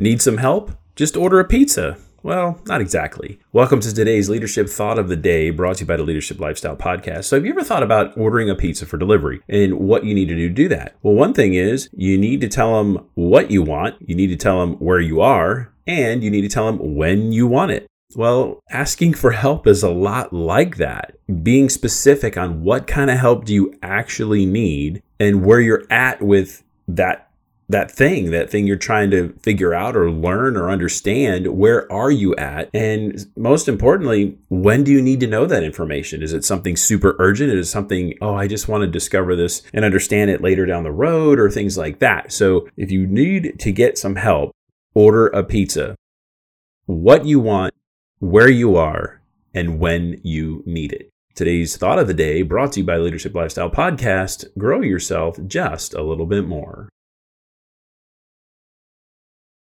Need some help? Just order a pizza. Well, not exactly. Welcome to today's Leadership Thought of the Day, brought to you by the Leadership Lifestyle Podcast. So, have you ever thought about ordering a pizza for delivery and what you need to do to do that? Well, one thing is you need to tell them what you want, you need to tell them where you are, and you need to tell them when you want it. Well, asking for help is a lot like that. Being specific on what kind of help do you actually need and where you're at with that that thing, that thing you're trying to figure out or learn or understand, where are you at? And most importantly, when do you need to know that information? Is it something super urgent? Is it something, oh, I just want to discover this and understand it later down the road or things like that? So if you need to get some help, order a pizza. What you want, where you are, and when you need it. Today's thought of the day brought to you by Leadership Lifestyle Podcast Grow yourself just a little bit more.